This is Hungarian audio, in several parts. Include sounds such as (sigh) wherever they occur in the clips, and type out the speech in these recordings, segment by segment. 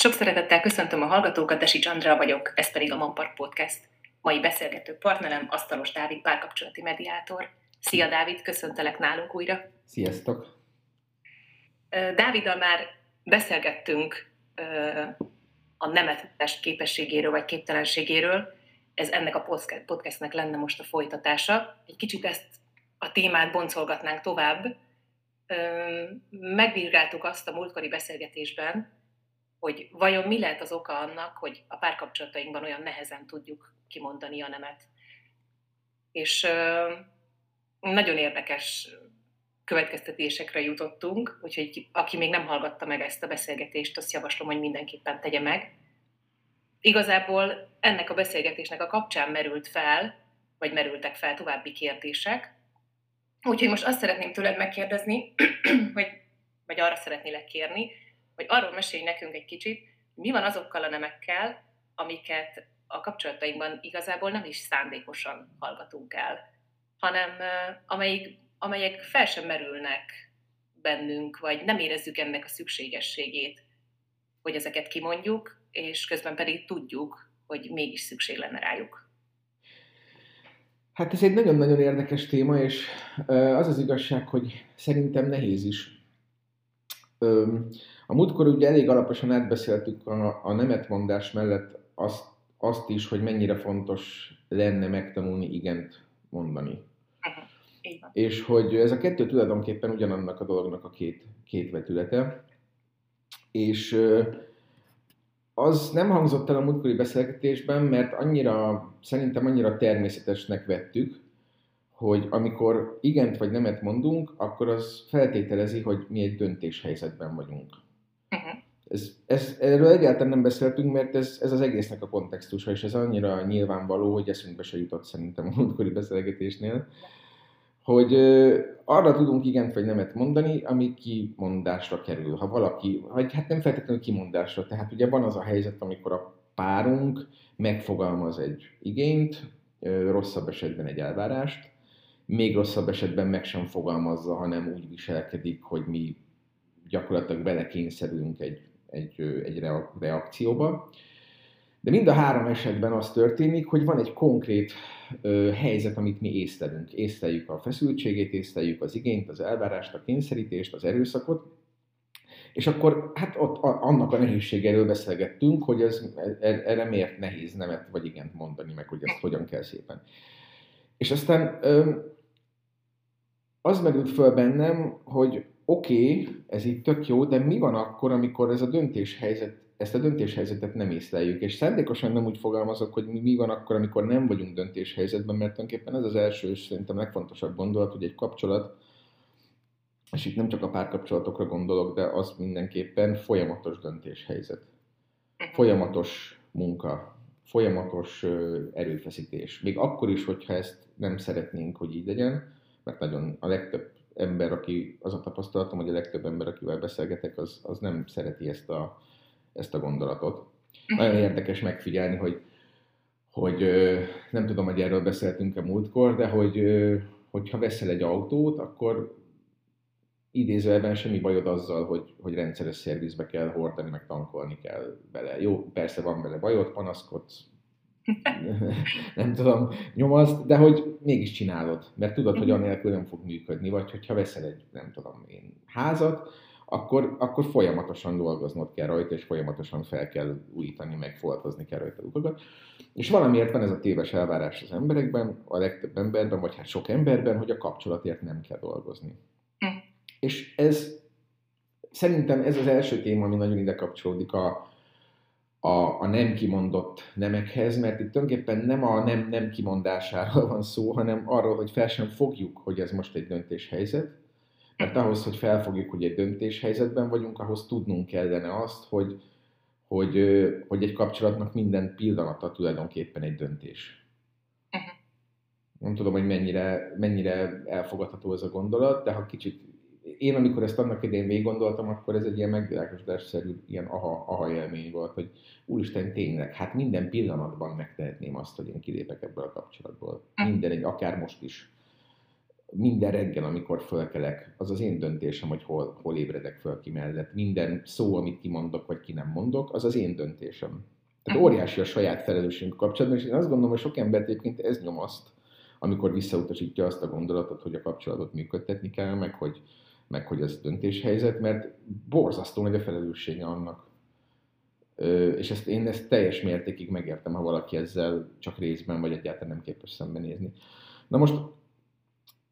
Sok szeretettel köszöntöm a hallgatókat, Desi Andrea vagyok, ez pedig a Manpark Podcast. Mai beszélgető partnerem Asztalos Dávid párkapcsolati mediátor. Szia Dávid, köszöntelek nálunk újra. Sziasztok! Dáviddal már beszélgettünk a nemetest képességéről vagy képtelenségéről. Ez ennek a podcastnek lenne most a folytatása. Egy kicsit ezt a témát boncolgatnánk tovább. Megvizsgáltuk azt a múltkori beszélgetésben, hogy vajon mi lehet az oka annak, hogy a párkapcsolatainkban olyan nehezen tudjuk kimondani a nemet. És nagyon érdekes következtetésekre jutottunk, úgyhogy aki még nem hallgatta meg ezt a beszélgetést, azt javaslom, hogy mindenképpen tegye meg. Igazából ennek a beszélgetésnek a kapcsán merült fel, vagy merültek fel további kérdések, úgyhogy most azt szeretném tőled megkérdezni, (clears throat) hogy, vagy arra szeretnélek kérni, hogy arról mesélj nekünk egy kicsit, mi van azokkal a nemekkel, amiket a kapcsolatainkban igazából nem is szándékosan hallgatunk el, hanem amelyik, amelyek fel sem merülnek bennünk, vagy nem érezzük ennek a szükségességét, hogy ezeket kimondjuk, és közben pedig tudjuk, hogy mégis szükség lenne rájuk. Hát ez egy nagyon-nagyon érdekes téma, és az az igazság, hogy szerintem nehéz is. A múltkor ugye elég alaposan átbeszéltük a, a nemetmondás mellett azt, azt is, hogy mennyire fontos lenne megtanulni igent mondani. Uh-huh. És hogy ez a kettő tulajdonképpen ugyanannak a dolognak a két, két vetülete. És az nem hangzott el a múltkori beszélgetésben, mert annyira, szerintem annyira természetesnek vettük, hogy amikor igent vagy nemet mondunk, akkor az feltételezi, hogy mi egy döntéshelyzetben vagyunk. Uh-huh. Ez, ez, erről egyáltalán nem beszéltünk, mert ez, ez az egésznek a kontextusa, és ez annyira nyilvánvaló, hogy eszünkbe se jutott szerintem a múltkori beszélgetésnél, hogy ö, arra tudunk igent vagy nemet mondani, ami kimondásra kerül. Ha valaki, vagy hát nem feltétlenül kimondásra, tehát ugye van az a helyzet, amikor a párunk megfogalmaz egy igényt, ö, rosszabb esetben egy elvárást, még rosszabb esetben meg sem fogalmazza, hanem úgy viselkedik, hogy mi gyakorlatilag belekényszerülünk egy, egy, egy reakcióba. De mind a három esetben az történik, hogy van egy konkrét ö, helyzet, amit mi észlelünk. Észleljük a feszültségét, észleljük az igényt, az elvárást, a kényszerítést, az erőszakot, és akkor hát ott a, annak a nehézségéről beszélgettünk, hogy ez, e, erre miért nehéz nemet vagy igent mondani, meg hogy ezt hogyan kell szépen. És aztán ö, az merült föl bennem, hogy oké, okay, ez itt tök jó, de mi van akkor, amikor ez a döntéshelyzet, ezt a döntéshelyzetet nem észleljük, és szándékosan nem úgy fogalmazok, hogy mi, mi van akkor, amikor nem vagyunk döntéshelyzetben, mert tulajdonképpen ez az első és szerintem legfontosabb gondolat, hogy egy kapcsolat, és itt nem csak a párkapcsolatokra gondolok, de az mindenképpen folyamatos döntéshelyzet. Mhm. Folyamatos munka, folyamatos erőfeszítés. Még akkor is, hogyha ezt nem szeretnénk, hogy így legyen, mert nagyon a legtöbb ember, aki, az a tapasztalatom, hogy a legtöbb ember, akivel beszélgetek, az, az nem szereti ezt a, ezt a gondolatot. Nagyon érdekes megfigyelni, hogy, hogy nem tudom, hogy erről beszéltünk-e múltkor, de hogy hogyha veszel egy autót, akkor idézőjelben semmi bajod azzal, hogy, hogy rendszeres szervizbe kell hordani, meg tankolni kell vele. Jó, persze van vele bajod, panaszkodsz, (laughs) nem tudom, nyomaszt, de hogy mégis csinálod, mert tudod, hogy mhm. anélkül nem fog működni, vagy hogyha veszel egy, nem tudom én, házat, akkor, akkor folyamatosan dolgoznod kell rajta, és folyamatosan fel kell újítani, meg foltozni kell rajta dolgokat. És valamiért van ez a téves elvárás az emberekben, a legtöbb emberben, vagy hát sok emberben, hogy a kapcsolatért nem kell dolgozni. Mm. És ez szerintem ez az első téma, ami nagyon ide kapcsolódik a, a, a nem kimondott nemekhez, mert itt tulajdonképpen nem a nem, nem kimondásáról van szó, hanem arról, hogy fel sem fogjuk, hogy ez most egy döntéshelyzet, mert ahhoz, hogy felfogjuk, hogy egy döntéshelyzetben vagyunk, ahhoz tudnunk kellene azt, hogy, hogy, hogy egy kapcsolatnak minden pillanata tulajdonképpen egy döntés. Uh-huh. Nem tudom, hogy mennyire, mennyire elfogadható ez a gondolat, de ha kicsit én amikor ezt annak idén még gondoltam, akkor ez egy ilyen megvilágosodásszerű, ilyen aha, aha élmény volt, hogy úristen, tényleg, hát minden pillanatban megtehetném azt, hogy én kilépek ebből a kapcsolatból. Hm. Minden egy, akár most is. minden reggel, amikor fölkelek, az az én döntésem, hogy hol, hol ébredek föl ki mellett. Minden szó, amit kimondok, vagy ki nem mondok, az az én döntésem. Tehát óriási a saját felelősségünk kapcsolatban, és én azt gondolom, hogy sok embert egyébként ez azt, amikor visszautasítja azt a gondolatot, hogy a kapcsolatot működtetni kell, meg hogy, meg hogy ez döntéshelyzet, mert borzasztó nagy a felelőssége annak. Ö, és ezt én ezt teljes mértékig megértem, ha valaki ezzel csak részben vagy egyáltalán nem képes szembenézni. Na most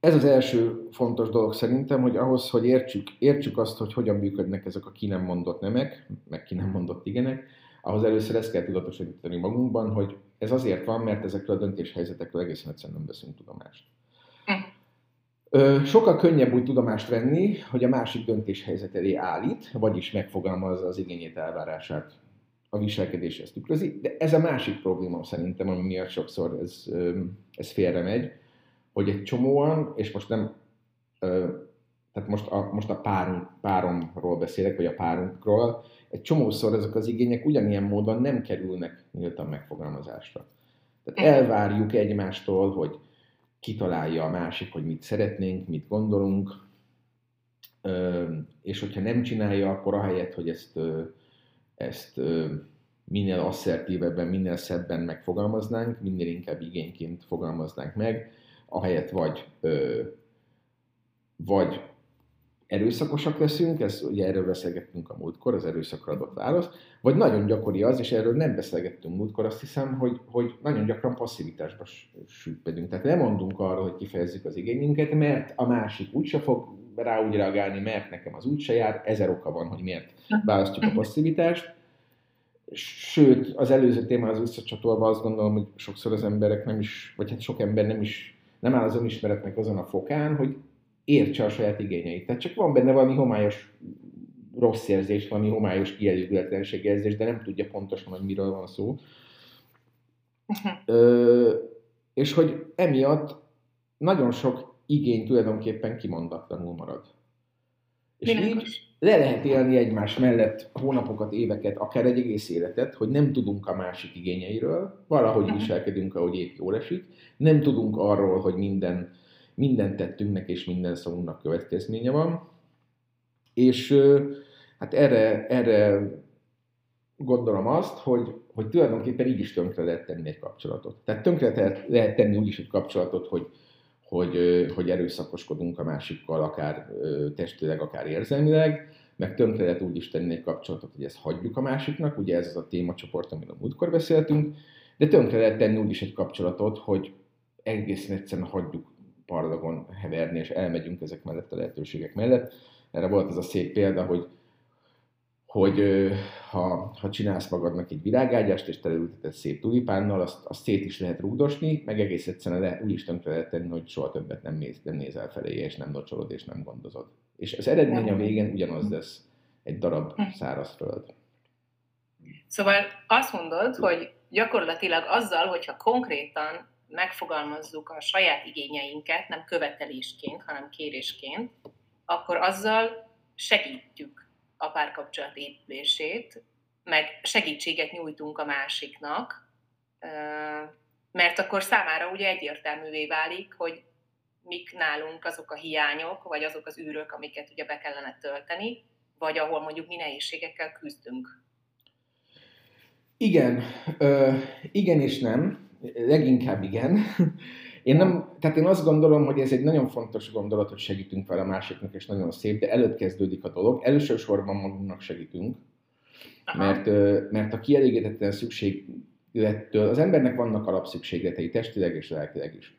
ez az első fontos dolog szerintem, hogy ahhoz, hogy értsük, értsük azt, hogy hogyan működnek ezek a ki nem mondott nemek, meg ki nem mondott igenek, ahhoz először ezt kell tudatosítani magunkban, hogy ez azért van, mert ezekről a döntéshelyzetekről egészen egyszerűen nem veszünk tudomást. Sokkal könnyebb úgy tudomást venni, hogy a másik döntéshelyzet elé állít, vagyis megfogalmazza az igényét, elvárását, a viselkedéshez tükrözi, de ez a másik probléma szerintem, ami miatt sokszor ez, ez félre megy, hogy egy csomóan, és most nem, tehát most a, most a párunk, páromról beszélek, vagy a párunkról, egy csomószor ezek az igények ugyanilyen módon nem kerülnek nyíltan megfogalmazásra. Tehát elvárjuk egymástól, hogy kitalálja a másik, hogy mit szeretnénk, mit gondolunk, és hogyha nem csinálja, akkor ahelyett, hogy ezt, ezt minél asszertívebben, minél szebben megfogalmaznánk, minél inkább igényként fogalmaznánk meg, ahelyett vagy, vagy erőszakosak leszünk, ez ugye erről beszélgettünk a múltkor, az erőszakra adott válasz, vagy nagyon gyakori az, és erről nem beszélgettünk múltkor, azt hiszem, hogy, hogy nagyon gyakran passzivitásba süppedünk. Tehát lemondunk arra, hogy kifejezzük az igényünket, mert a másik úgyse fog rá úgy reagálni, mert nekem az úgyse jár, ezer oka van, hogy miért választjuk a passzivitást. Sőt, az előző témához visszacsatolva azt gondolom, hogy sokszor az emberek nem is, vagy hát sok ember nem is, nem áll az önismeretnek azon a fokán, hogy értse a saját igényeit. Tehát csak van benne valami homályos rossz érzés, valami homályos kielégületlenség érzés, de nem tudja pontosan, hogy miről van szó. Uh-huh. Ö, és hogy emiatt nagyon sok igény tulajdonképpen kimondatlanul marad. És Mindenkos. így le lehet élni egymás mellett hónapokat, éveket, akár egy egész életet, hogy nem tudunk a másik igényeiről, valahogy uh-huh. viselkedünk, ahogy épp jól esik, nem tudunk arról, hogy minden minden tettünknek és minden szavunknak következménye van. És hát erre, erre gondolom azt, hogy, hogy tulajdonképpen így is tönkre lehet tenni egy kapcsolatot. Tehát tönkre lehet tenni úgy is egy kapcsolatot, hogy, hogy, hogy erőszakoskodunk a másikkal, akár testileg, akár érzelmileg, meg tönkre lehet úgy is tenni egy kapcsolatot, hogy ezt hagyjuk a másiknak, ugye ez az a témacsoport, amiről múltkor beszéltünk, de tönkre lehet tenni úgy is egy kapcsolatot, hogy egészen egyszerűen hagyjuk parlagon heverni, és elmegyünk ezek mellett a lehetőségek mellett. Erre volt az a szép példa, hogy hogy ha, ha csinálsz magadnak egy virágágyást, és teleülteted szép tulipánnal, azt, azt szét is lehet rúgdosni, meg egész egyszerűen le, úgy is tönkre lehet tenni, hogy soha többet nem, néz, nem nézel felé, és nem locsolod, és nem gondozod. És az eredmény a végén ugyanaz lesz egy darab hm. száraz föld. Szóval azt mondod, hogy gyakorlatilag azzal, hogyha konkrétan megfogalmazzuk a saját igényeinket, nem követelésként, hanem kérésként, akkor azzal segítjük a párkapcsolat épülését, meg segítséget nyújtunk a másiknak, mert akkor számára ugye egyértelművé válik, hogy mik nálunk azok a hiányok, vagy azok az űrök, amiket ugye be kellene tölteni, vagy ahol mondjuk mi nehézségekkel küzdünk. Igen, ö, igen és nem leginkább igen. (laughs) Én nem, tehát én azt gondolom, hogy ez egy nagyon fontos gondolat, hogy segítünk fel a másiknak, és nagyon szép, de előtt kezdődik a dolog. Elsősorban magunknak segítünk, mert, mert a kielégítetlen szükséglettől, az embernek vannak alapszükségletei, testileg és lelkileg is.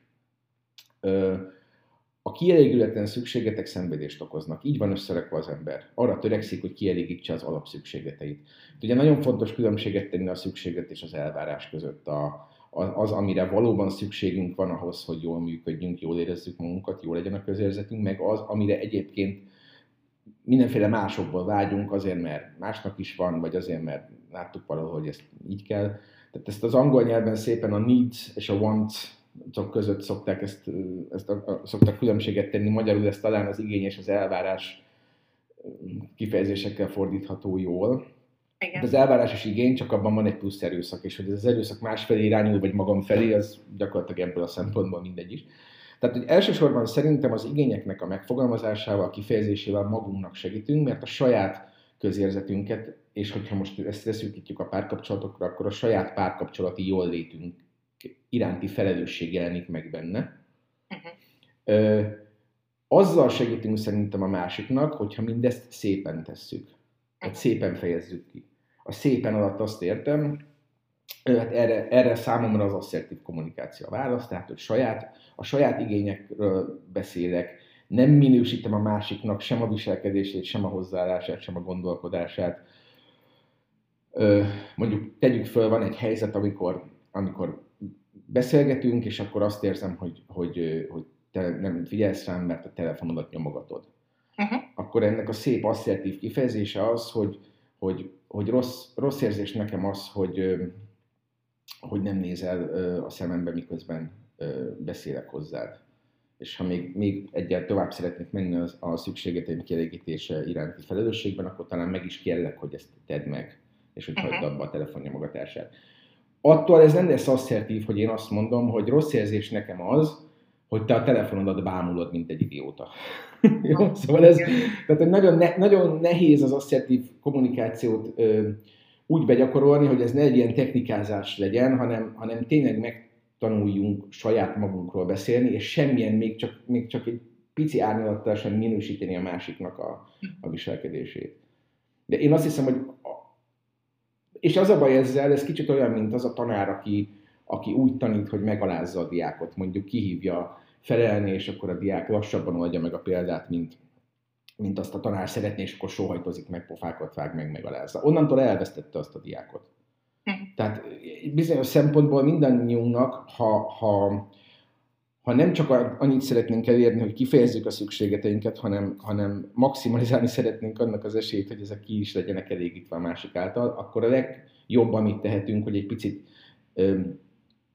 A kielégületlen szükségletek szenvedést okoznak. Így van összerekve az ember. Arra törekszik, hogy kielégítse az alapszükségleteit. Ugye nagyon fontos különbséget tenni a szükséglet és az elvárás között. A, az, amire valóban szükségünk van ahhoz, hogy jól működjünk, jól érezzük magunkat, jól legyen a közérzetünk, meg az, amire egyébként mindenféle másokból vágyunk, azért mert másnak is van, vagy azért mert láttuk valahol, hogy ezt így kell. Tehát ezt az angol nyelven szépen a needs és a wants között szokták ezt, ezt a, a, szokták különbséget tenni, magyarul ez talán az igény és az elvárás kifejezésekkel fordítható jól. Igen. De az elvárás és igény, csak abban van egy plusz erőszak, és hogy ez az erőszak másfelé irányul, vagy magam felé, az gyakorlatilag ebből a szempontból mindegy is. Tehát, hogy elsősorban szerintem az igényeknek a megfogalmazásával, kifejezésével magunknak segítünk, mert a saját közérzetünket, és hogyha most ezt leszűkítjük a párkapcsolatokra, akkor a saját párkapcsolati jól létünk iránti felelősség jelenik meg benne. Uh-huh. azzal segítünk szerintem a másiknak, hogyha mindezt szépen tesszük. Tehát szépen fejezzük ki. A szépen alatt azt értem, hát erre, erre számomra az asszertív kommunikáció a válasz, tehát hogy saját, a saját igényekről beszélek, nem minősítem a másiknak sem a viselkedését, sem a hozzáállását, sem a gondolkodását. Mondjuk tegyük föl, van egy helyzet, amikor, amikor beszélgetünk, és akkor azt érzem, hogy, hogy, hogy te nem figyelsz rám, mert a telefonodat nyomogatod. Uh-huh. Akkor ennek a szép asszertív kifejezése az, hogy, hogy, hogy rossz, rossz érzés nekem az, hogy, hogy nem nézel a szemembe, miközben beszélek hozzád. És ha még, még egyel tovább szeretnék menni az, a szükségeteim kielégítése iránti felelősségben, akkor talán meg is kérlek, hogy ezt tedd meg, és hogy uh-huh. hagyd abba a telefonnyomogatását. Attól ez nem lesz asszertív, hogy én azt mondom, hogy rossz érzés nekem az, hogy te a telefonodat bámulod, mint egy idióta. (laughs) Jó? Szóval ez, tehát nagyon, ne, nagyon nehéz az asszertív kommunikációt ö, úgy begyakorolni, hogy ez ne egy ilyen technikázás legyen, hanem, hanem tényleg megtanuljunk saját magunkról beszélni, és semmilyen, még csak, még csak egy pici árnyalattal sem minősíteni a másiknak a, a viselkedését. De én azt hiszem, hogy és az a baj ezzel, ez kicsit olyan, mint az a tanár, aki, aki úgy tanít, hogy megalázza a diákot, mondjuk kihívja felelni, és akkor a diák lassabban oldja meg a példát, mint, mint azt a tanár szeretné, és akkor sohajtozik meg, pofákat vág meg, megalázza. Onnantól elvesztette azt a diákot. Hm. Tehát bizonyos szempontból mindannyiunknak, ha, ha, ha nem csak annyit szeretnénk elérni, hogy kifejezzük a szükségeteinket, hanem, hanem maximalizálni szeretnénk annak az esélyt, hogy ezek ki is legyenek elégítve a másik által, akkor a legjobb, amit tehetünk, hogy egy picit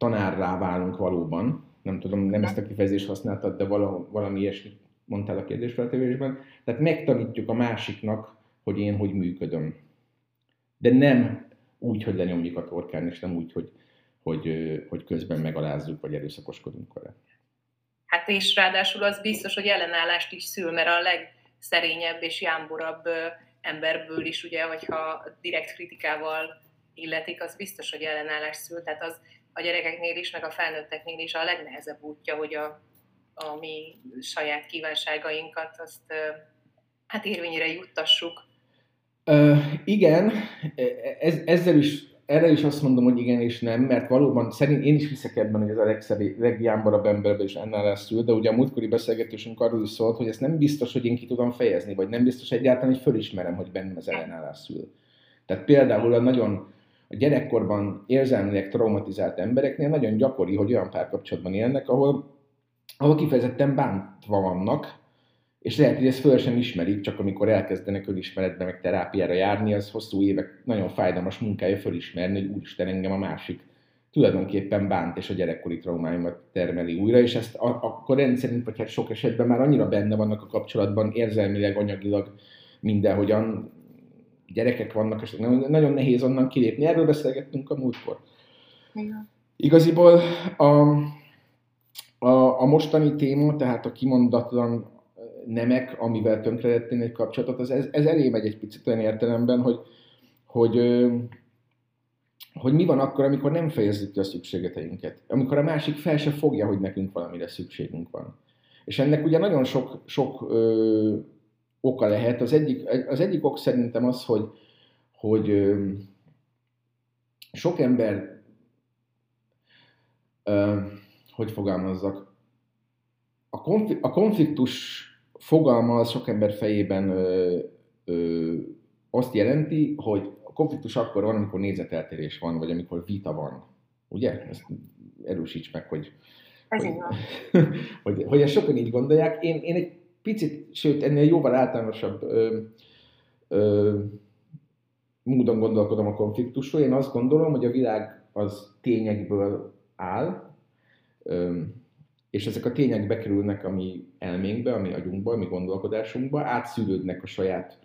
tanárrá válunk valóban. Nem tudom, nem ezt a kifejezést használtad, de valami, valami ilyesmit mondtál a kérdésfeltevésben. Tehát megtanítjuk a másiknak, hogy én hogy működöm. De nem úgy, hogy lenyomjuk a torkán, és nem úgy, hogy, hogy, hogy közben megalázzuk, vagy erőszakoskodunk vele. Hát és ráadásul az biztos, hogy ellenállást is szül, mert a legszerényebb és jámborabb emberből is, ugye, hogyha direkt kritikával illetik, az biztos, hogy ellenállás szül. Tehát az a gyerekeknél is, meg a felnőtteknél is a legnehezebb útja, hogy a, a mi saját kívánságainkat azt hát érvényre juttassuk. Uh, igen, e, ez, ezzel is erre is azt mondom, hogy igen és nem, mert valóban szerint én is hiszek ebben, hogy ez a legszeri, legjámbarabb emberben is ennél lesz szül, de ugye a múltkori beszélgetésünk arról is szólt, hogy ezt nem biztos, hogy én ki tudom fejezni, vagy nem biztos egyáltalán, hogy fölismerem, hogy bennem az ellenállás szül. Tehát például a nagyon a gyerekkorban érzelmileg traumatizált embereknél nagyon gyakori, hogy olyan párkapcsolatban élnek, ahol, ahol kifejezetten bántva vannak, és lehet, hogy ezt föl sem ismerik, csak amikor elkezdenek önismeretbe, meg terápiára járni, az hosszú évek nagyon fájdalmas munkája fölismerni, hogy úristen engem a másik tulajdonképpen bánt, és a gyerekkori traumáimat termeli újra, és ezt akkor rendszerint, vagy hát sok esetben már annyira benne vannak a kapcsolatban, érzelmileg, anyagilag, mindenhogyan gyerekek vannak, és nagyon nehéz onnan kilépni. Erről beszélgettünk a múltkor. Igen. Igaziból a, a, a mostani téma, tehát a kimondatlan nemek, amivel tönkretettél egy kapcsolatot, az ez, ez elé megy egy picit olyan értelemben, hogy, hogy, hogy mi van akkor, amikor nem fejezzük ki a szükségeteinket. Amikor a másik fel se fogja, hogy nekünk valamire szükségünk van. És ennek ugye nagyon sok, sok ö, oka lehet. Az egyik, az egyik ok szerintem az, hogy, hogy sok ember, hogy fogalmazzak, a konfliktus fogalma az sok ember fejében ö, ö, azt jelenti, hogy a konfliktus akkor van, amikor nézeteltérés van, vagy amikor vita van. Ugye? Ezt erősíts meg, hogy, Ez hogy, (laughs) hogy, hogy ezt sokan így gondolják. Én, én egy picit, sőt, ennél jóval általánosabb ö, ö, módon gondolkodom a konfliktusról. Én azt gondolom, hogy a világ az tényekből áll, ö, és ezek a tények bekerülnek a mi elménkbe, a mi agyunkba, a mi gondolkodásunkba, átszűrődnek a saját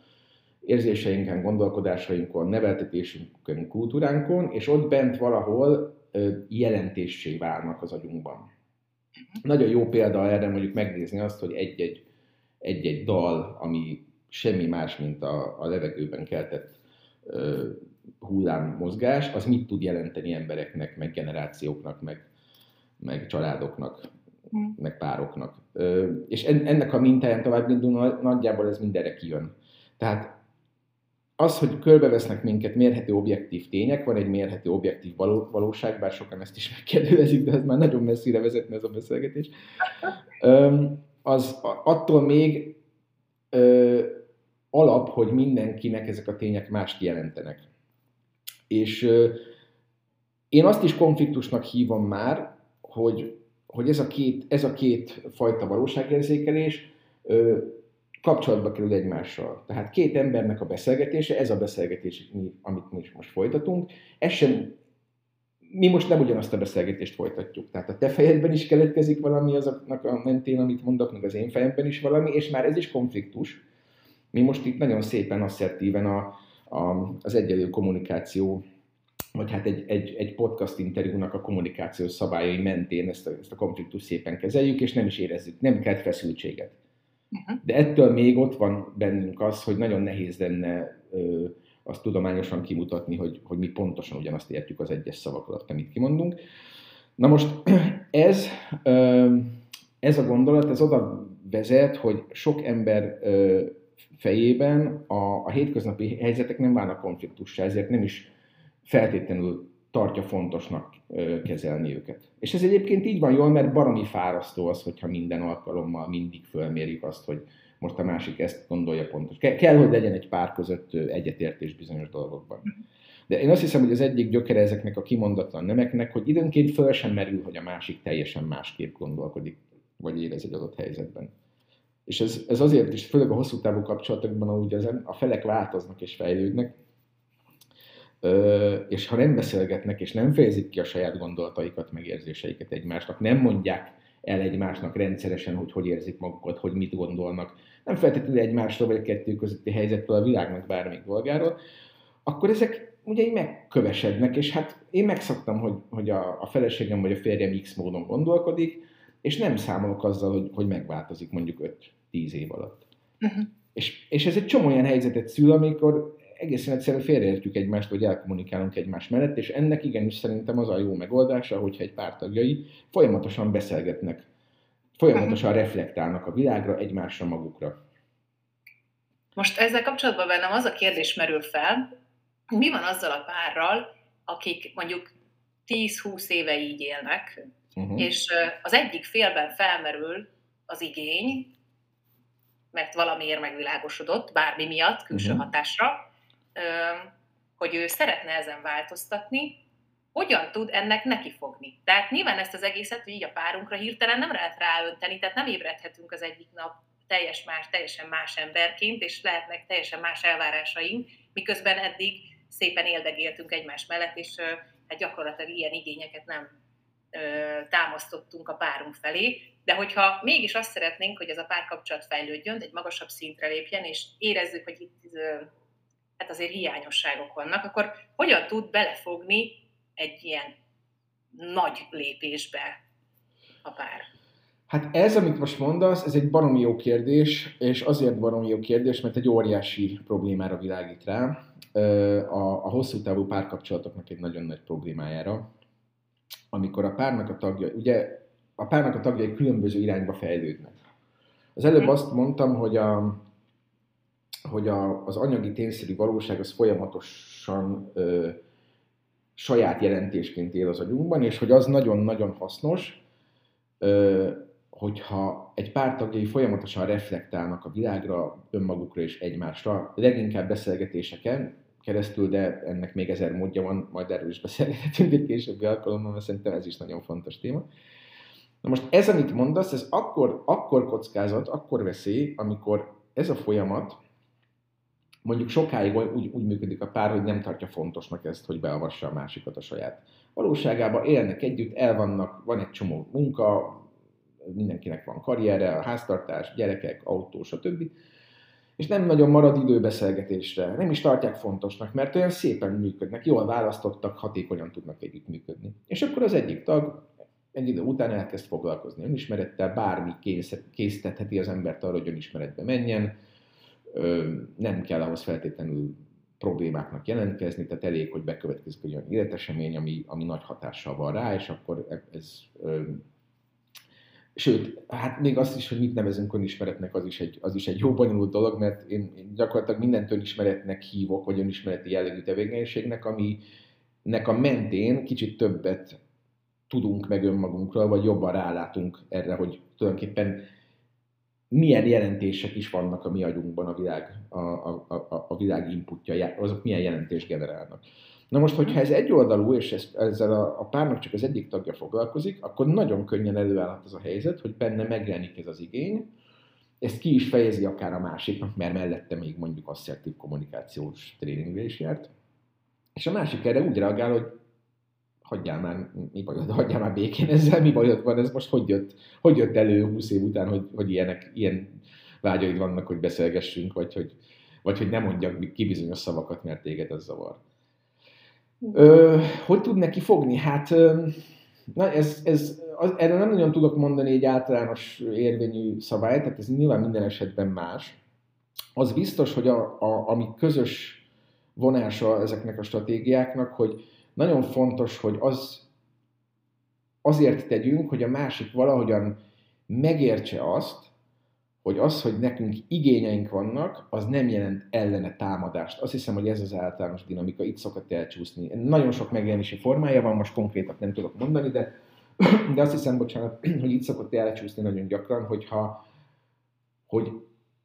érzéseinken, gondolkodásainkon, neveltetésünkön, kultúránkon, és ott bent valahol jelentéssé válnak az agyunkban. Nagyon jó példa erre mondjuk megnézni azt, hogy egy-egy, egy-egy dal, ami semmi más, mint a, a levegőben keltett uh, hullámmozgás, az mit tud jelenteni embereknek, meg generációknak, meg, meg családoknak, mm. meg pároknak. Uh, és ennek a mintáján tovább indul, nagyjából ez mindenre kijön. Tehát az, hogy körbevesznek minket mérhető objektív tények, van egy mérhető objektív való, valóság, bár sokan ezt is megkérdőlezik, de ez már nagyon messzire vezetne ez a beszélgetés, az attól még ö, alap, hogy mindenkinek ezek a tények mást jelentenek. És ö, én azt is konfliktusnak hívom már, hogy, hogy ez, a két, ez a két fajta valóságérzékelés ö, kapcsolatba kerül egymással. Tehát két embernek a beszélgetése, ez a beszélgetés, amit mi most folytatunk, ez sem, mi most nem ugyanazt a beszélgetést folytatjuk. Tehát a te fejedben is keletkezik valami azoknak a mentén, amit mondok, meg az én fejemben is valami, és már ez is konfliktus. Mi most itt nagyon szépen asszertíven a, a, az egyelő kommunikáció vagy hát egy, egy, egy podcast interjúnak a kommunikációs szabályai mentén ezt a, ezt a konfliktus szépen kezeljük, és nem is érezzük, nem kell feszültséget. Uh-huh. De ettől még ott van bennünk az, hogy nagyon nehéz lenne ö, azt tudományosan kimutatni, hogy, hogy mi pontosan ugyanazt értjük az egyes szavak alatt, amit kimondunk. Na most (clears throat) ez, ez a gondolat, ez oda vezet, hogy sok ember fejében a, a hétköznapi helyzetek nem válnak konfliktussá, ezért nem is feltétlenül tartja fontosnak kezelni őket. És ez egyébként így van jól, mert baromi fárasztó az, hogyha minden alkalommal mindig fölmérjük azt, hogy most a másik ezt gondolja pontos. Ke- kell, hogy legyen egy pár között egyetértés bizonyos dolgokban. De én azt hiszem, hogy az egyik gyökere ezeknek a kimondatlan nemeknek, hogy időnként föl sem merül, hogy a másik teljesen másképp gondolkodik, vagy érez egy adott helyzetben. És ez, ez azért is, főleg a hosszú távú kapcsolatokban, ahogy az, a felek változnak és fejlődnek, és ha nem beszélgetnek, és nem fejezik ki a saját gondolataikat, megérzéseiket egymásnak, nem mondják el egymásnak rendszeresen, hogy hogy érzik magukat, hogy mit gondolnak, nem feltétlenül egymásról vagy a kettő közötti helyzettől a világnak bármelyik dolgáról, akkor ezek ugye így megkövesednek, és hát én megszoktam, hogy, hogy a, a feleségem vagy a férjem X módon gondolkodik, és nem számolok azzal, hogy, hogy megváltozik mondjuk 5-10 év alatt. Uh-huh. És, és ez egy csomó olyan helyzetet szül, amikor egészen egyszerűen félreértjük egymást, vagy elkommunikálunk egymás mellett, és ennek igenis szerintem az a jó megoldása, hogyha egy pártagjai folyamatosan beszélgetnek, folyamatosan reflektálnak a világra, egymásra, magukra. Most ezzel kapcsolatban bennem az a kérdés merül fel, hogy mi van azzal a párral, akik mondjuk 10-20 éve így élnek, uh-huh. és az egyik félben felmerül az igény, mert valamiért megvilágosodott, bármi miatt, külső uh-huh. hatásra, hogy ő szeretne ezen változtatni, hogyan tud ennek nekifogni. Tehát nyilván ezt az egészet így a párunkra hirtelen nem lehet ráönteni, tehát nem ébredhetünk az egyik nap teljes más, teljesen más emberként, és lehetnek teljesen más elvárásaink, miközben eddig szépen éldegéltünk egymás mellett, és hát gyakorlatilag ilyen igényeket nem támasztottunk a párunk felé, de hogyha mégis azt szeretnénk, hogy ez a párkapcsolat fejlődjön, egy magasabb szintre lépjen, és érezzük, hogy itt hát azért hiányosságok vannak, akkor hogyan tud belefogni egy ilyen nagy lépésbe a pár? Hát ez, amit most mondasz, ez egy baromi jó kérdés, és azért baromi jó kérdés, mert egy óriási problémára világít rá. A, a hosszú távú párkapcsolatoknak egy nagyon nagy problémájára, amikor a párnak a tagja, ugye a párnak a tagjai különböző irányba fejlődnek. Az előbb hm. azt mondtam, hogy a, hogy a, az anyagi tényszerű valóság az folyamatosan ö, saját jelentésként él az agyunkban, és hogy az nagyon-nagyon hasznos, hogyha egy pár tagjai folyamatosan reflektálnak a világra, önmagukra és egymásra, leginkább beszélgetéseken keresztül, de ennek még ezer módja van, majd erről is beszélgethetünk egy későbbi alkalommal, mert szerintem ez is nagyon fontos téma. Na most ez, amit mondasz, ez akkor, akkor kockázat, akkor veszély, amikor ez a folyamat mondjuk sokáig úgy, úgy működik a pár, hogy nem tartja fontosnak ezt, hogy beavassa a másikat a saját valóságában, élnek együtt, el vannak, van egy csomó munka, mindenkinek van karriere, a háztartás, gyerekek, autó, stb. És nem nagyon marad idő beszélgetésre, nem is tartják fontosnak, mert olyan szépen működnek, jól választottak, hatékonyan tudnak együtt működni. És akkor az egyik tag egy idő után elkezd foglalkozni önismerettel, bármi késztetheti az embert arra, hogy önismeretbe menjen, nem kell ahhoz feltétlenül problémáknak jelentkezni, tehát elég, hogy bekövetkezik egy olyan életesemény, ami, ami nagy hatással van rá, és akkor ez Sőt, hát még azt is, hogy mit nevezünk önismeretnek, az is egy, az is egy jó bonyolult dolog, mert én, én gyakorlatilag mindent önismeretnek hívok, vagy önismereti jellegű tevékenységnek, aminek a mentén kicsit többet tudunk meg önmagunkról, vagy jobban rálátunk erre, hogy tulajdonképpen milyen jelentések is vannak a mi agyunkban a világ, a, a, a, a világ inputja, azok milyen jelentést generálnak. Na most, hogyha ez egyoldalú, és ez, ezzel a, a párnak csak az egyik tagja foglalkozik, akkor nagyon könnyen előállhat az a helyzet, hogy benne megjelenik ez az igény, ezt ki is fejezi akár a másiknak, mert mellette még mondjuk asszertív kommunikációs tréningre is járt, és a másik erre úgy reagál, hogy hagyjál már, mi bajod, hagyjál már békén ezzel, mi bajod van, ez most hogy jött, hogy jött elő 20 év után, hogy, hogy ilyenek, ilyen vágyaid vannak, hogy beszélgessünk, vagy hogy, vagy hogy nem mondjak ki bizonyos szavakat, mert téged ez zavar. Ö, hogy tud neki fogni? Hát na ez, ez, az, erre nem nagyon tudok mondani egy általános érvényű szabályt, tehát ez nyilván minden esetben más. Az biztos, hogy a, a, ami közös vonása ezeknek a stratégiáknak, hogy nagyon fontos, hogy az azért tegyünk, hogy a másik valahogyan megértse azt, hogy az, hogy nekünk igényeink vannak, az nem jelent ellene támadást. Azt hiszem, hogy ez az általános dinamika, itt szokott elcsúszni. Nagyon sok megjelenési formája van, most konkrétat nem tudok mondani, de, de azt hiszem, bocsánat, hogy itt szokott elcsúszni nagyon gyakran, hogyha, hogy,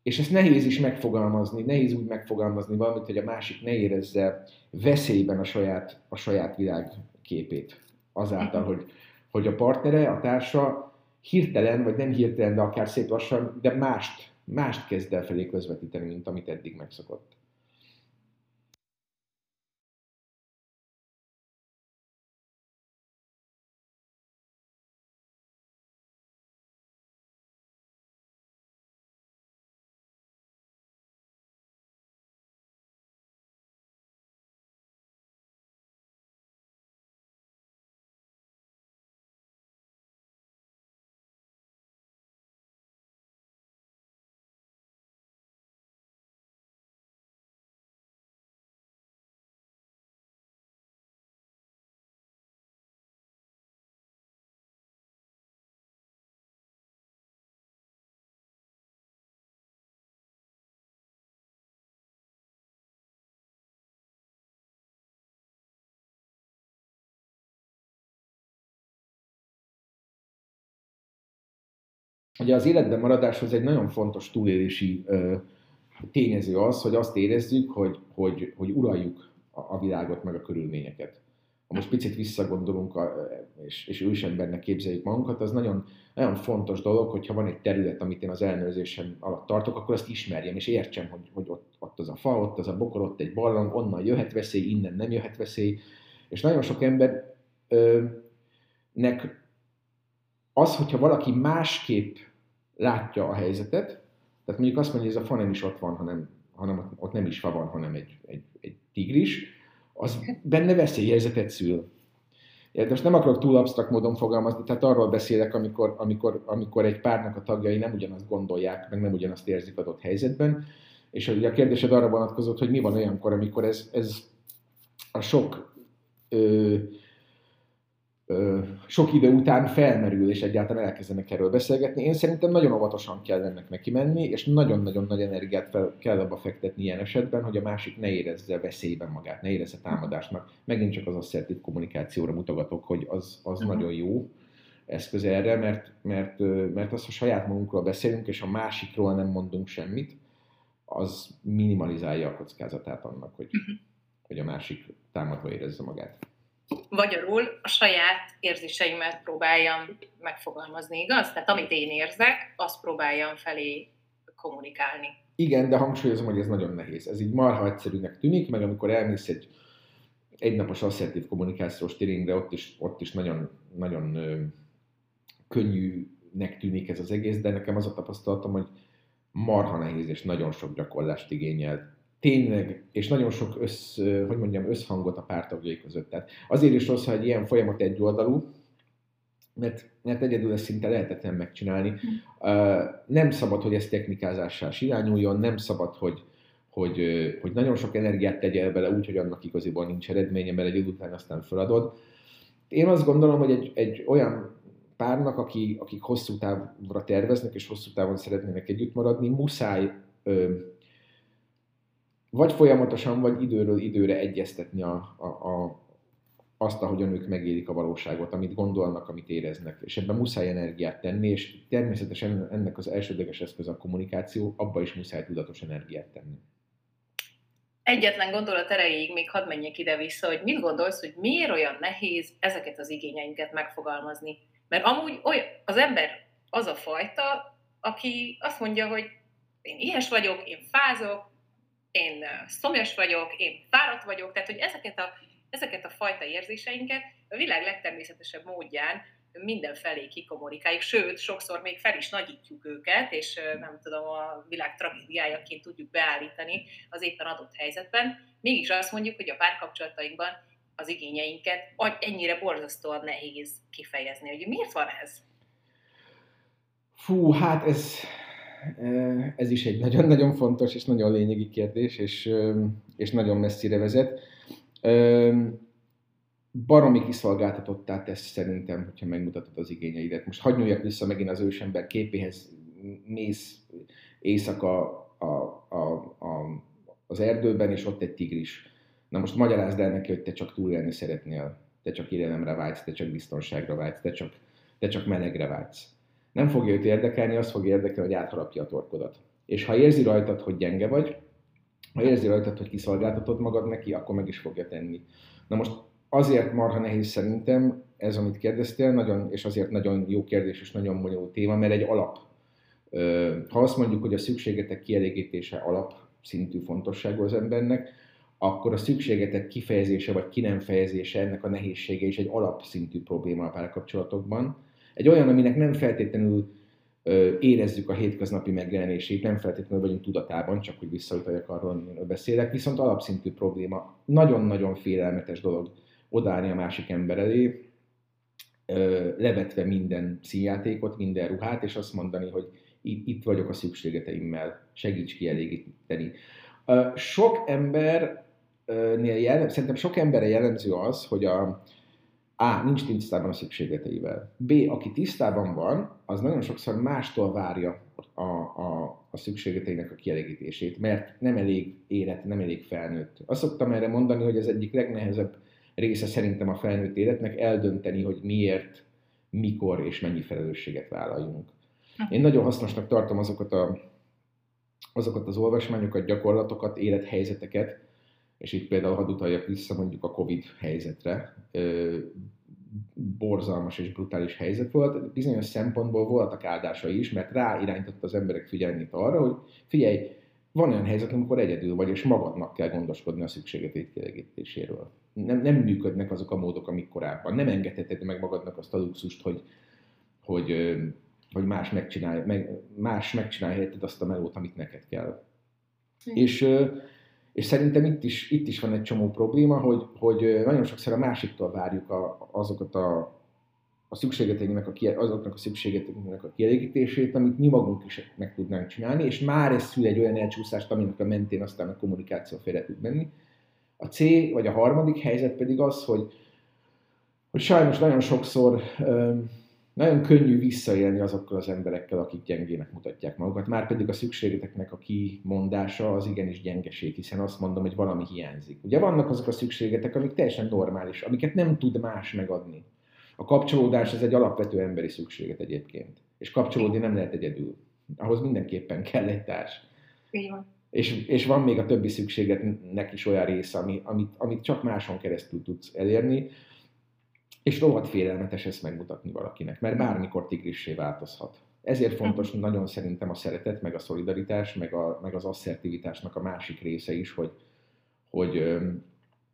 és ezt nehéz is megfogalmazni, nehéz úgy megfogalmazni valamit, hogy a másik ne érezze veszélyben a saját, a saját világképét. Azáltal, hogy, hogy a partnere, a társa hirtelen, vagy nem hirtelen, de akár szép lassan, de mást, mást kezd el felé közvetíteni, mint amit eddig megszokott. Ugye az életben maradáshoz egy nagyon fontos túlélési ö, tényező az, hogy azt érezzük, hogy, hogy, hogy uraljuk a, a világot, meg a körülményeket. Ha most picit visszagondolunk, a, és, és ősembernek képzeljük magunkat, az nagyon, nagyon fontos dolog, hogyha van egy terület, amit én az ellenőrzésem alatt tartok, akkor azt ismerjem, és értsem, hogy, hogy ott, ott az a fa, ott az a bokor, ott egy barlang, onnan jöhet veszély, innen nem jöhet veszély. És nagyon sok embernek az, hogyha valaki másképp látja a helyzetet, tehát mondjuk azt mondja, hogy ez a fa nem is ott van, hanem, hanem ott nem is fa van, hanem egy, egy, egy tigris, az benne veszélyhelyzetet szül. Ja, most nem akarok túl absztrakt módon fogalmazni, tehát arról beszélek, amikor, amikor, amikor egy párnak a tagjai nem ugyanazt gondolják, meg nem ugyanazt érzik adott helyzetben, és ugye a kérdésed arra vonatkozott, hogy mi van olyankor, amikor ez, ez a sok ö, sok idő után felmerül, és egyáltalán elkezdenek erről beszélgetni. Én szerintem nagyon óvatosan kell ennek neki menni, és nagyon-nagyon nagy energiát fel, kell abba fektetni ilyen esetben, hogy a másik ne érezze veszélyben magát, ne érezze támadásnak. Megint csak az asszertív kommunikációra mutogatok, hogy az, az uh-huh. nagyon jó eszköz erre, mert, mert, mert az, ha saját magunkról beszélünk, és a másikról nem mondunk semmit, az minimalizálja a kockázatát annak, hogy, uh-huh. hogy a másik támadva érezze magát magyarul a saját érzéseimet próbáljam megfogalmazni, igaz? Tehát amit én érzek, azt próbáljam felé kommunikálni. Igen, de hangsúlyozom, hogy ez nagyon nehéz. Ez így marha egyszerűnek tűnik, meg amikor elmész egy egynapos asszertív kommunikációs tréningre, ott is, ott is nagyon, nagyon ö, könnyűnek tűnik ez az egész, de nekem az a tapasztalatom, hogy marha nehéz és nagyon sok gyakorlást igényel tényleg, és nagyon sok össz, hogy mondjam, összhangot a pártagjai között. Tehát azért is rossz, ha egy ilyen folyamat egyoldalú, mert, mert egyedül ezt szinte lehetetlen megcsinálni. Uh, nem szabad, hogy ez technikázással irányuljon, nem szabad, hogy, hogy, hogy nagyon sok energiát tegyél bele úgy, hogy annak igaziból nincs eredménye, mert egy idő után aztán feladod. Én azt gondolom, hogy egy, egy olyan párnak, aki, akik hosszú távra terveznek, és hosszú távon szeretnének együtt maradni, muszáj ö, vagy folyamatosan, vagy időről időre egyeztetni a, a, a, azt, ahogyan ők megélik a valóságot, amit gondolnak, amit éreznek. És ebben muszáj energiát tenni, és természetesen ennek az elsődleges eszköz a kommunikáció, abba is muszáj tudatos energiát tenni. Egyetlen gondolat erejéig még hadd menjek ide-vissza, hogy mit gondolsz, hogy miért olyan nehéz ezeket az igényeinket megfogalmazni? Mert amúgy olyan, az ember az a fajta, aki azt mondja, hogy én ilyes vagyok, én fázok, én szomjas vagyok, én fáradt vagyok, tehát hogy ezeket a, ezeket a fajta érzéseinket a világ legtermészetesebb módján mindenfelé kikommunikáljuk, sőt, sokszor még fel is nagyítjuk őket, és nem tudom, a világ tragédiájaként tudjuk beállítani az éppen adott helyzetben. Mégis azt mondjuk, hogy a párkapcsolatainkban az igényeinket ennyire borzasztóan nehéz kifejezni. Hogy miért van ez? Fú, hát ez, ez is egy nagyon-nagyon fontos és nagyon lényegi kérdés, és, és nagyon messzire vezet. Baromi kiszolgáltatottá tesz szerintem, hogyha megmutatod az igényeidet. Most hagyj nyúljak vissza megint az ősember képéhez, mész éjszaka a, a, a, az erdőben, és ott egy tigris. Na most magyarázd el neki, hogy te csak túlélni szeretnél, te csak élelemre vágysz, te csak biztonságra vágysz, te csak, te csak melegre vágysz nem fogja őt érdekelni, az fog érdekelni, hogy átharapja a torkodat. És ha érzi rajtad, hogy gyenge vagy, ha érzi rajtad, hogy kiszolgáltatod magad neki, akkor meg is fogja tenni. Na most azért marha nehéz szerintem ez, amit kérdeztél, nagyon, és azért nagyon jó kérdés és nagyon bonyolult téma, mert egy alap. Ha azt mondjuk, hogy a szükségetek kielégítése alap szintű fontosságú az embernek, akkor a szükségetek kifejezése vagy ki nem fejezése ennek a nehézsége is egy alapszintű probléma a párkapcsolatokban egy olyan, aminek nem feltétlenül érezzük a hétköznapi megjelenését, nem feltétlenül vagyunk tudatában, csak hogy visszautaljak arról, amiről beszélek, viszont alapszintű probléma. Nagyon-nagyon félelmetes dolog odállni a másik ember elé, levetve minden színjátékot, minden ruhát, és azt mondani, hogy itt vagyok a szükségeteimmel, segíts kielégíteni. Sok embernél jellem, szerintem sok emberre jellemző az, hogy a, a. Nincs tisztában a szükségleteivel. B. Aki tisztában van, az nagyon sokszor mástól várja a, a, a szükségleteinek a kielégítését, mert nem elég érett, nem elég felnőtt. Azt szoktam erre mondani, hogy az egyik legnehezebb része szerintem a felnőtt életnek eldönteni, hogy miért, mikor és mennyi felelősséget vállaljunk. Én nagyon hasznosnak tartom azokat, a, azokat az olvasmányokat, gyakorlatokat, élethelyzeteket, és itt például hadd utaljak vissza mondjuk a Covid helyzetre, borzalmas és brutális helyzet volt, bizonyos szempontból voltak áldásai is, mert ráirányította az emberek figyelmét arra, hogy figyelj, van olyan helyzet, amikor egyedül vagy, és magadnak kell gondoskodni a szükségetét kielégítéséről. Nem, nem működnek azok a módok, amik korábban. Nem engedheted meg magadnak azt a luxust, hogy, hogy, hogy más megcsinálja, meg, más megcsinálja azt a melót, amit neked kell. Mm. És és szerintem itt is, itt is van egy csomó probléma, hogy, hogy nagyon sokszor a másiktól várjuk a, azokat a, a szükségleteinknek a, azoknak a szükségleteinknek a kielégítését, amit mi magunk is meg tudnánk csinálni, és már ez szül egy olyan elcsúszást, aminek a mentén aztán a kommunikáció félre tud menni. A C, vagy a harmadik helyzet pedig az, hogy, hogy sajnos nagyon sokszor nagyon könnyű visszaélni azokkal az emberekkel, akik gyengének mutatják magukat. Már pedig a szükségeteknek a kimondása az igenis gyengeség, hiszen azt mondom, hogy valami hiányzik. Ugye vannak azok a szükségetek, amik teljesen normális, amiket nem tud más megadni. A kapcsolódás ez egy alapvető emberi szükséget egyébként. És kapcsolódni nem lehet egyedül. Ahhoz mindenképpen kell egy társ. És, és van még a többi szükségetnek is olyan része, ami, amit, amit csak máson keresztül tudsz elérni, és rohadt félelmetes ezt megmutatni valakinek, mert bármikor tigrissé változhat. Ezért fontos nagyon szerintem a szeretet, meg a szolidaritás, meg, a, meg az asszertivitásnak a másik része is, hogy, hogy,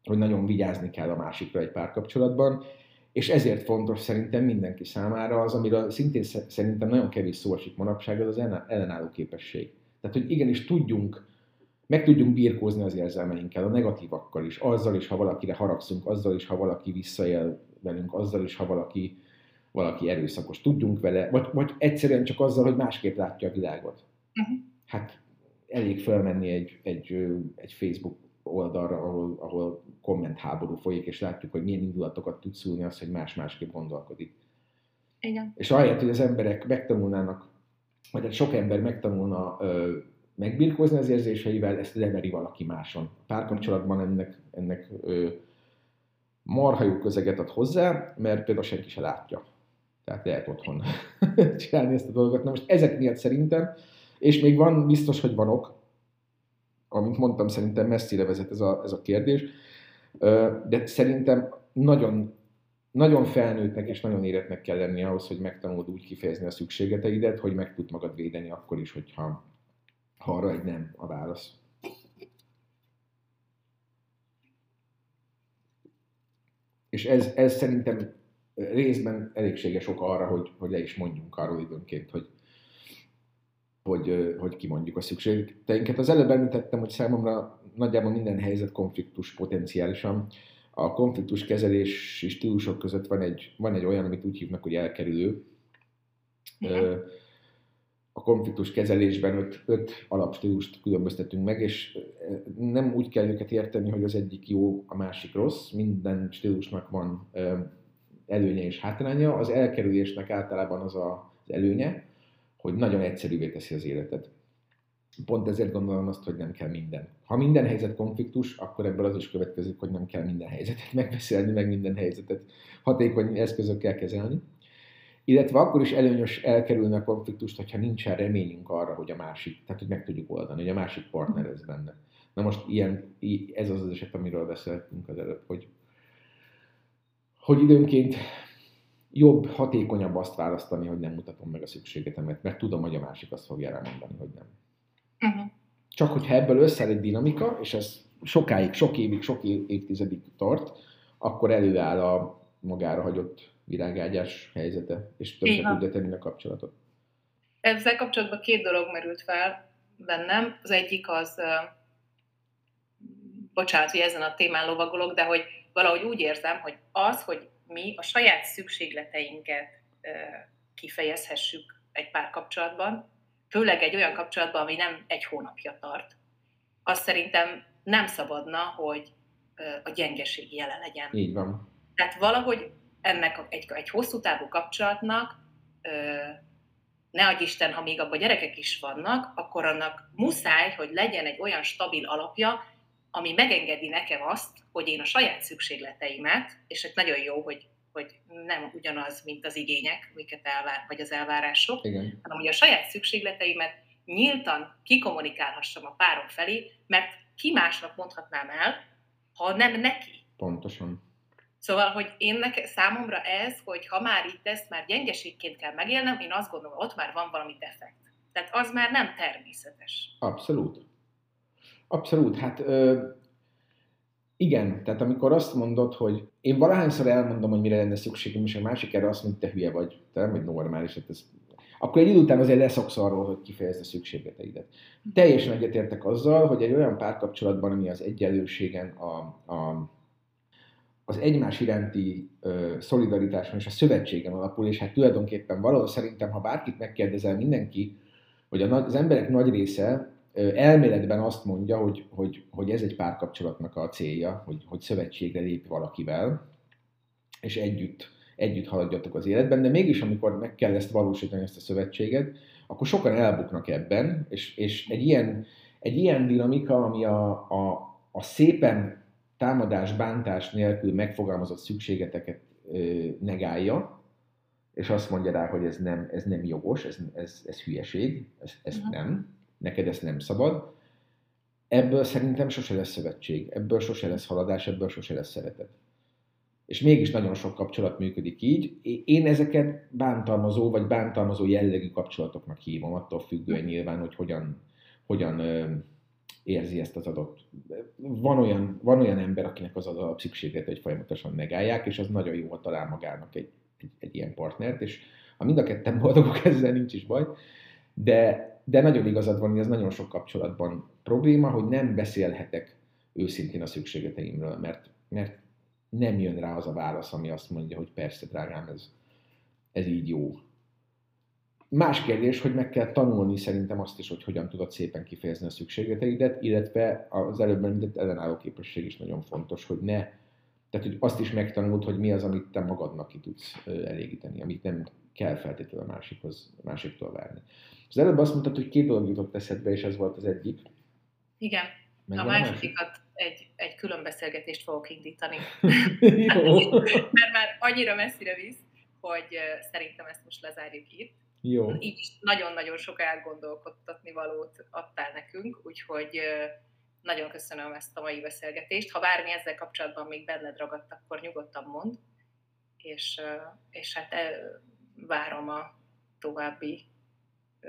hogy nagyon vigyázni kell a másikra egy párkapcsolatban, és ezért fontos szerintem mindenki számára az, amiről szintén szerintem nagyon kevés szó esik manapság, az az ellenálló képesség. Tehát, hogy igenis tudjunk, meg tudjunk birkózni az érzelmeinkkel, a negatívakkal is, azzal is, ha valakire haragszunk, azzal is, ha valaki visszaél velünk azzal is, ha valaki valaki erőszakos, tudjunk vele, vagy, vagy egyszerűen csak azzal, hogy másképp látja a világot. Uh-huh. Hát elég felmenni egy, egy, egy Facebook oldalra, ahol, ahol kommentháború folyik, és látjuk, hogy milyen indulatokat tud szülni az, hogy más-másképp gondolkodik. Igen. És ahelyett, hogy az emberek megtanulnának, vagy egy sok ember megtanulna ö, megbirkózni az érzéseivel, ezt leveri valaki máson. A párkapcsolatban ennek, ennek ö, marha jó közeget ad hozzá, mert például senki se látja. Tehát lehet otthon (laughs) csinálni ezt a dolgot. Na most ezek miatt szerintem, és még van, biztos, hogy van ok, amint mondtam, szerintem messzire vezet ez a, ez a kérdés, de szerintem nagyon, nagyon felnőttnek és nagyon éretnek kell lenni ahhoz, hogy megtanuld úgy kifejezni a szükségeteidet, hogy meg tud magad védeni akkor is, hogyha ha arra egy nem a válasz. És ez, ez szerintem részben elégséges ok arra, hogy, hogy le is mondjunk arról időnként, hogy, hogy, hogy kimondjuk a szükségleteinket. Az előbb említettem, hogy számomra nagyjából minden helyzet konfliktus potenciálisan. A konfliktus kezelési stílusok között van egy, van egy olyan, amit úgy hívnak, hogy elkerülő. Igen. A konfliktus kezelésben öt, öt alapstílust különböztetünk meg, és nem úgy kell őket érteni, hogy az egyik jó, a másik rossz. Minden stílusnak van előnye és hátránya. Az elkerülésnek általában az az előnye, hogy nagyon egyszerűvé teszi az életet. Pont ezért gondolom azt, hogy nem kell minden. Ha minden helyzet konfliktus, akkor ebből az is következik, hogy nem kell minden helyzetet (laughs) megbeszélni, meg minden helyzetet hatékony eszközökkel kezelni. Illetve akkor is előnyös elkerülni a konfliktust, hogyha nincsen reményünk arra, hogy a másik, tehát hogy meg tudjuk oldani, hogy a másik partner ez benne. Na most ilyen, ez az az eset, amiről beszéltünk az előbb, hogy, hogy időnként jobb, hatékonyabb azt választani, hogy nem mutatom meg a szükségetemet, mert tudom, hogy a másik azt fogja rá mondani, hogy nem. Uh-huh. Csak hogyha ebből összeáll egy dinamika, és ez sokáig, sok évig, sok évtizedig tart, akkor előáll a magára hagyott virágágyás helyzete, és többet tudja tenni a kapcsolatot. Ezzel kapcsolatban két dolog merült fel bennem. Az egyik az, bocsánat, hogy ezen a témán lovagolok, de hogy valahogy úgy érzem, hogy az, hogy mi a saját szükségleteinket kifejezhessük egy párkapcsolatban, főleg egy olyan kapcsolatban, ami nem egy hónapja tart, azt szerintem nem szabadna, hogy a gyengeség jele legyen. Így van. Tehát valahogy ennek egy, egy hosszú távú kapcsolatnak, ne adj Isten, ha még abban gyerekek is vannak, akkor annak muszáj, hogy legyen egy olyan stabil alapja, ami megengedi nekem azt, hogy én a saját szükségleteimet, és ez nagyon jó, hogy, hogy nem ugyanaz, mint az igények, amiket elvár, vagy az elvárások, Igen. hanem hogy a saját szükségleteimet nyíltan kikommunikálhassam a párom felé, mert ki másnak mondhatnám el, ha nem neki. Pontosan. Szóval, hogy én neke, számomra ez, hogy ha már itt ezt már gyengeségként kell megélnem, én azt gondolom, ott már van valami defekt. Tehát az már nem természetes. Abszolút. Abszolút, hát ö, igen, tehát amikor azt mondod, hogy én valahányszor elmondom, hogy mire lenne szükségem, és a másik erre azt mondja, te hülye vagy, te nem vagy normális, hát ez, akkor egy idő után azért leszoksz arról, hogy kifejezd a szükségleteidet. Teljesen egyetértek azzal, hogy egy olyan párkapcsolatban, ami az egyenlőségen, a, a, az egymás iránti ö, szolidaritáson és a szövetségen alapul, és hát tulajdonképpen valahol szerintem, ha bárkit megkérdezel, mindenki, hogy az emberek nagy része elméletben azt mondja, hogy, hogy, hogy ez egy párkapcsolatnak a célja, hogy, hogy szövetségre lép valakivel, és együtt, együtt haladjatok az életben, de mégis amikor meg kell ezt valósítani, ezt a szövetséget, akkor sokan elbuknak ebben, és, és egy, ilyen, egy ilyen dinamika, ami a, a, a szépen támadás, bántás nélkül megfogalmazott szükségeteket negálja, és azt mondja rá, hogy ez nem, ez nem jogos, ez, ez, ez hülyeség, ez, ez uh-huh. nem, neked ezt nem szabad. Ebből szerintem sose lesz szövetség, ebből sose lesz haladás, ebből sose lesz szeretet. És mégis nagyon sok kapcsolat működik így. Én ezeket bántalmazó vagy bántalmazó jellegű kapcsolatoknak hívom, attól függően nyilván, hogy hogyan, hogyan érzi ezt az adott. Van olyan, van olyan ember, akinek az a szükséget, hogy folyamatosan megállják, és az nagyon jó, ha talál magának egy, egy, egy ilyen partnert, és ha mind a ketten boldogok (laughs) ezzel, nincs is baj. De de nagyon igazad van, hogy ez nagyon sok kapcsolatban probléma, hogy nem beszélhetek őszintén a szükségeteimről, mert, mert nem jön rá az a válasz, ami azt mondja, hogy persze, drágám, ez, ez így jó. Más kérdés, hogy meg kell tanulni szerintem azt is, hogy hogyan tudod szépen kifejezni a szükségleteidet, illetve az előbb említett ellenálló képesség is nagyon fontos, hogy ne, tehát hogy azt is megtanult, hogy mi az, amit te magadnak ki tudsz elégíteni, amit nem kell feltétlenül a másikhoz, a másiktól várni. Az előbb azt mondtad, hogy két dolog jutott eszedbe, és ez volt az egyik. Igen. Meg a másodikat egy, egy külön beszélgetést fogok indítani. (laughs) (laughs) Jó. Mert már annyira messzire visz, hogy szerintem ezt most lezárjuk itt. Jó. Így is nagyon-nagyon sok elgondolkodtatni valót adtál nekünk, úgyhogy nagyon köszönöm ezt a mai beszélgetést. Ha bármi ezzel kapcsolatban még benned ragadt, akkor nyugodtan mond, és, és hát várom a további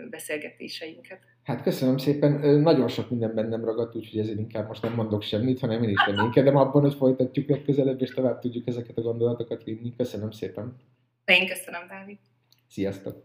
beszélgetéseinket. Hát köszönöm szépen, nagyon sok minden bennem ragadt, úgyhogy ezért inkább most nem mondok semmit, hanem én is reménykedem abban, hogy folytatjuk legközelebb, és tovább tudjuk ezeket a gondolatokat vinni. Köszönöm szépen. Én köszönöm, Dávid. Sziasztok!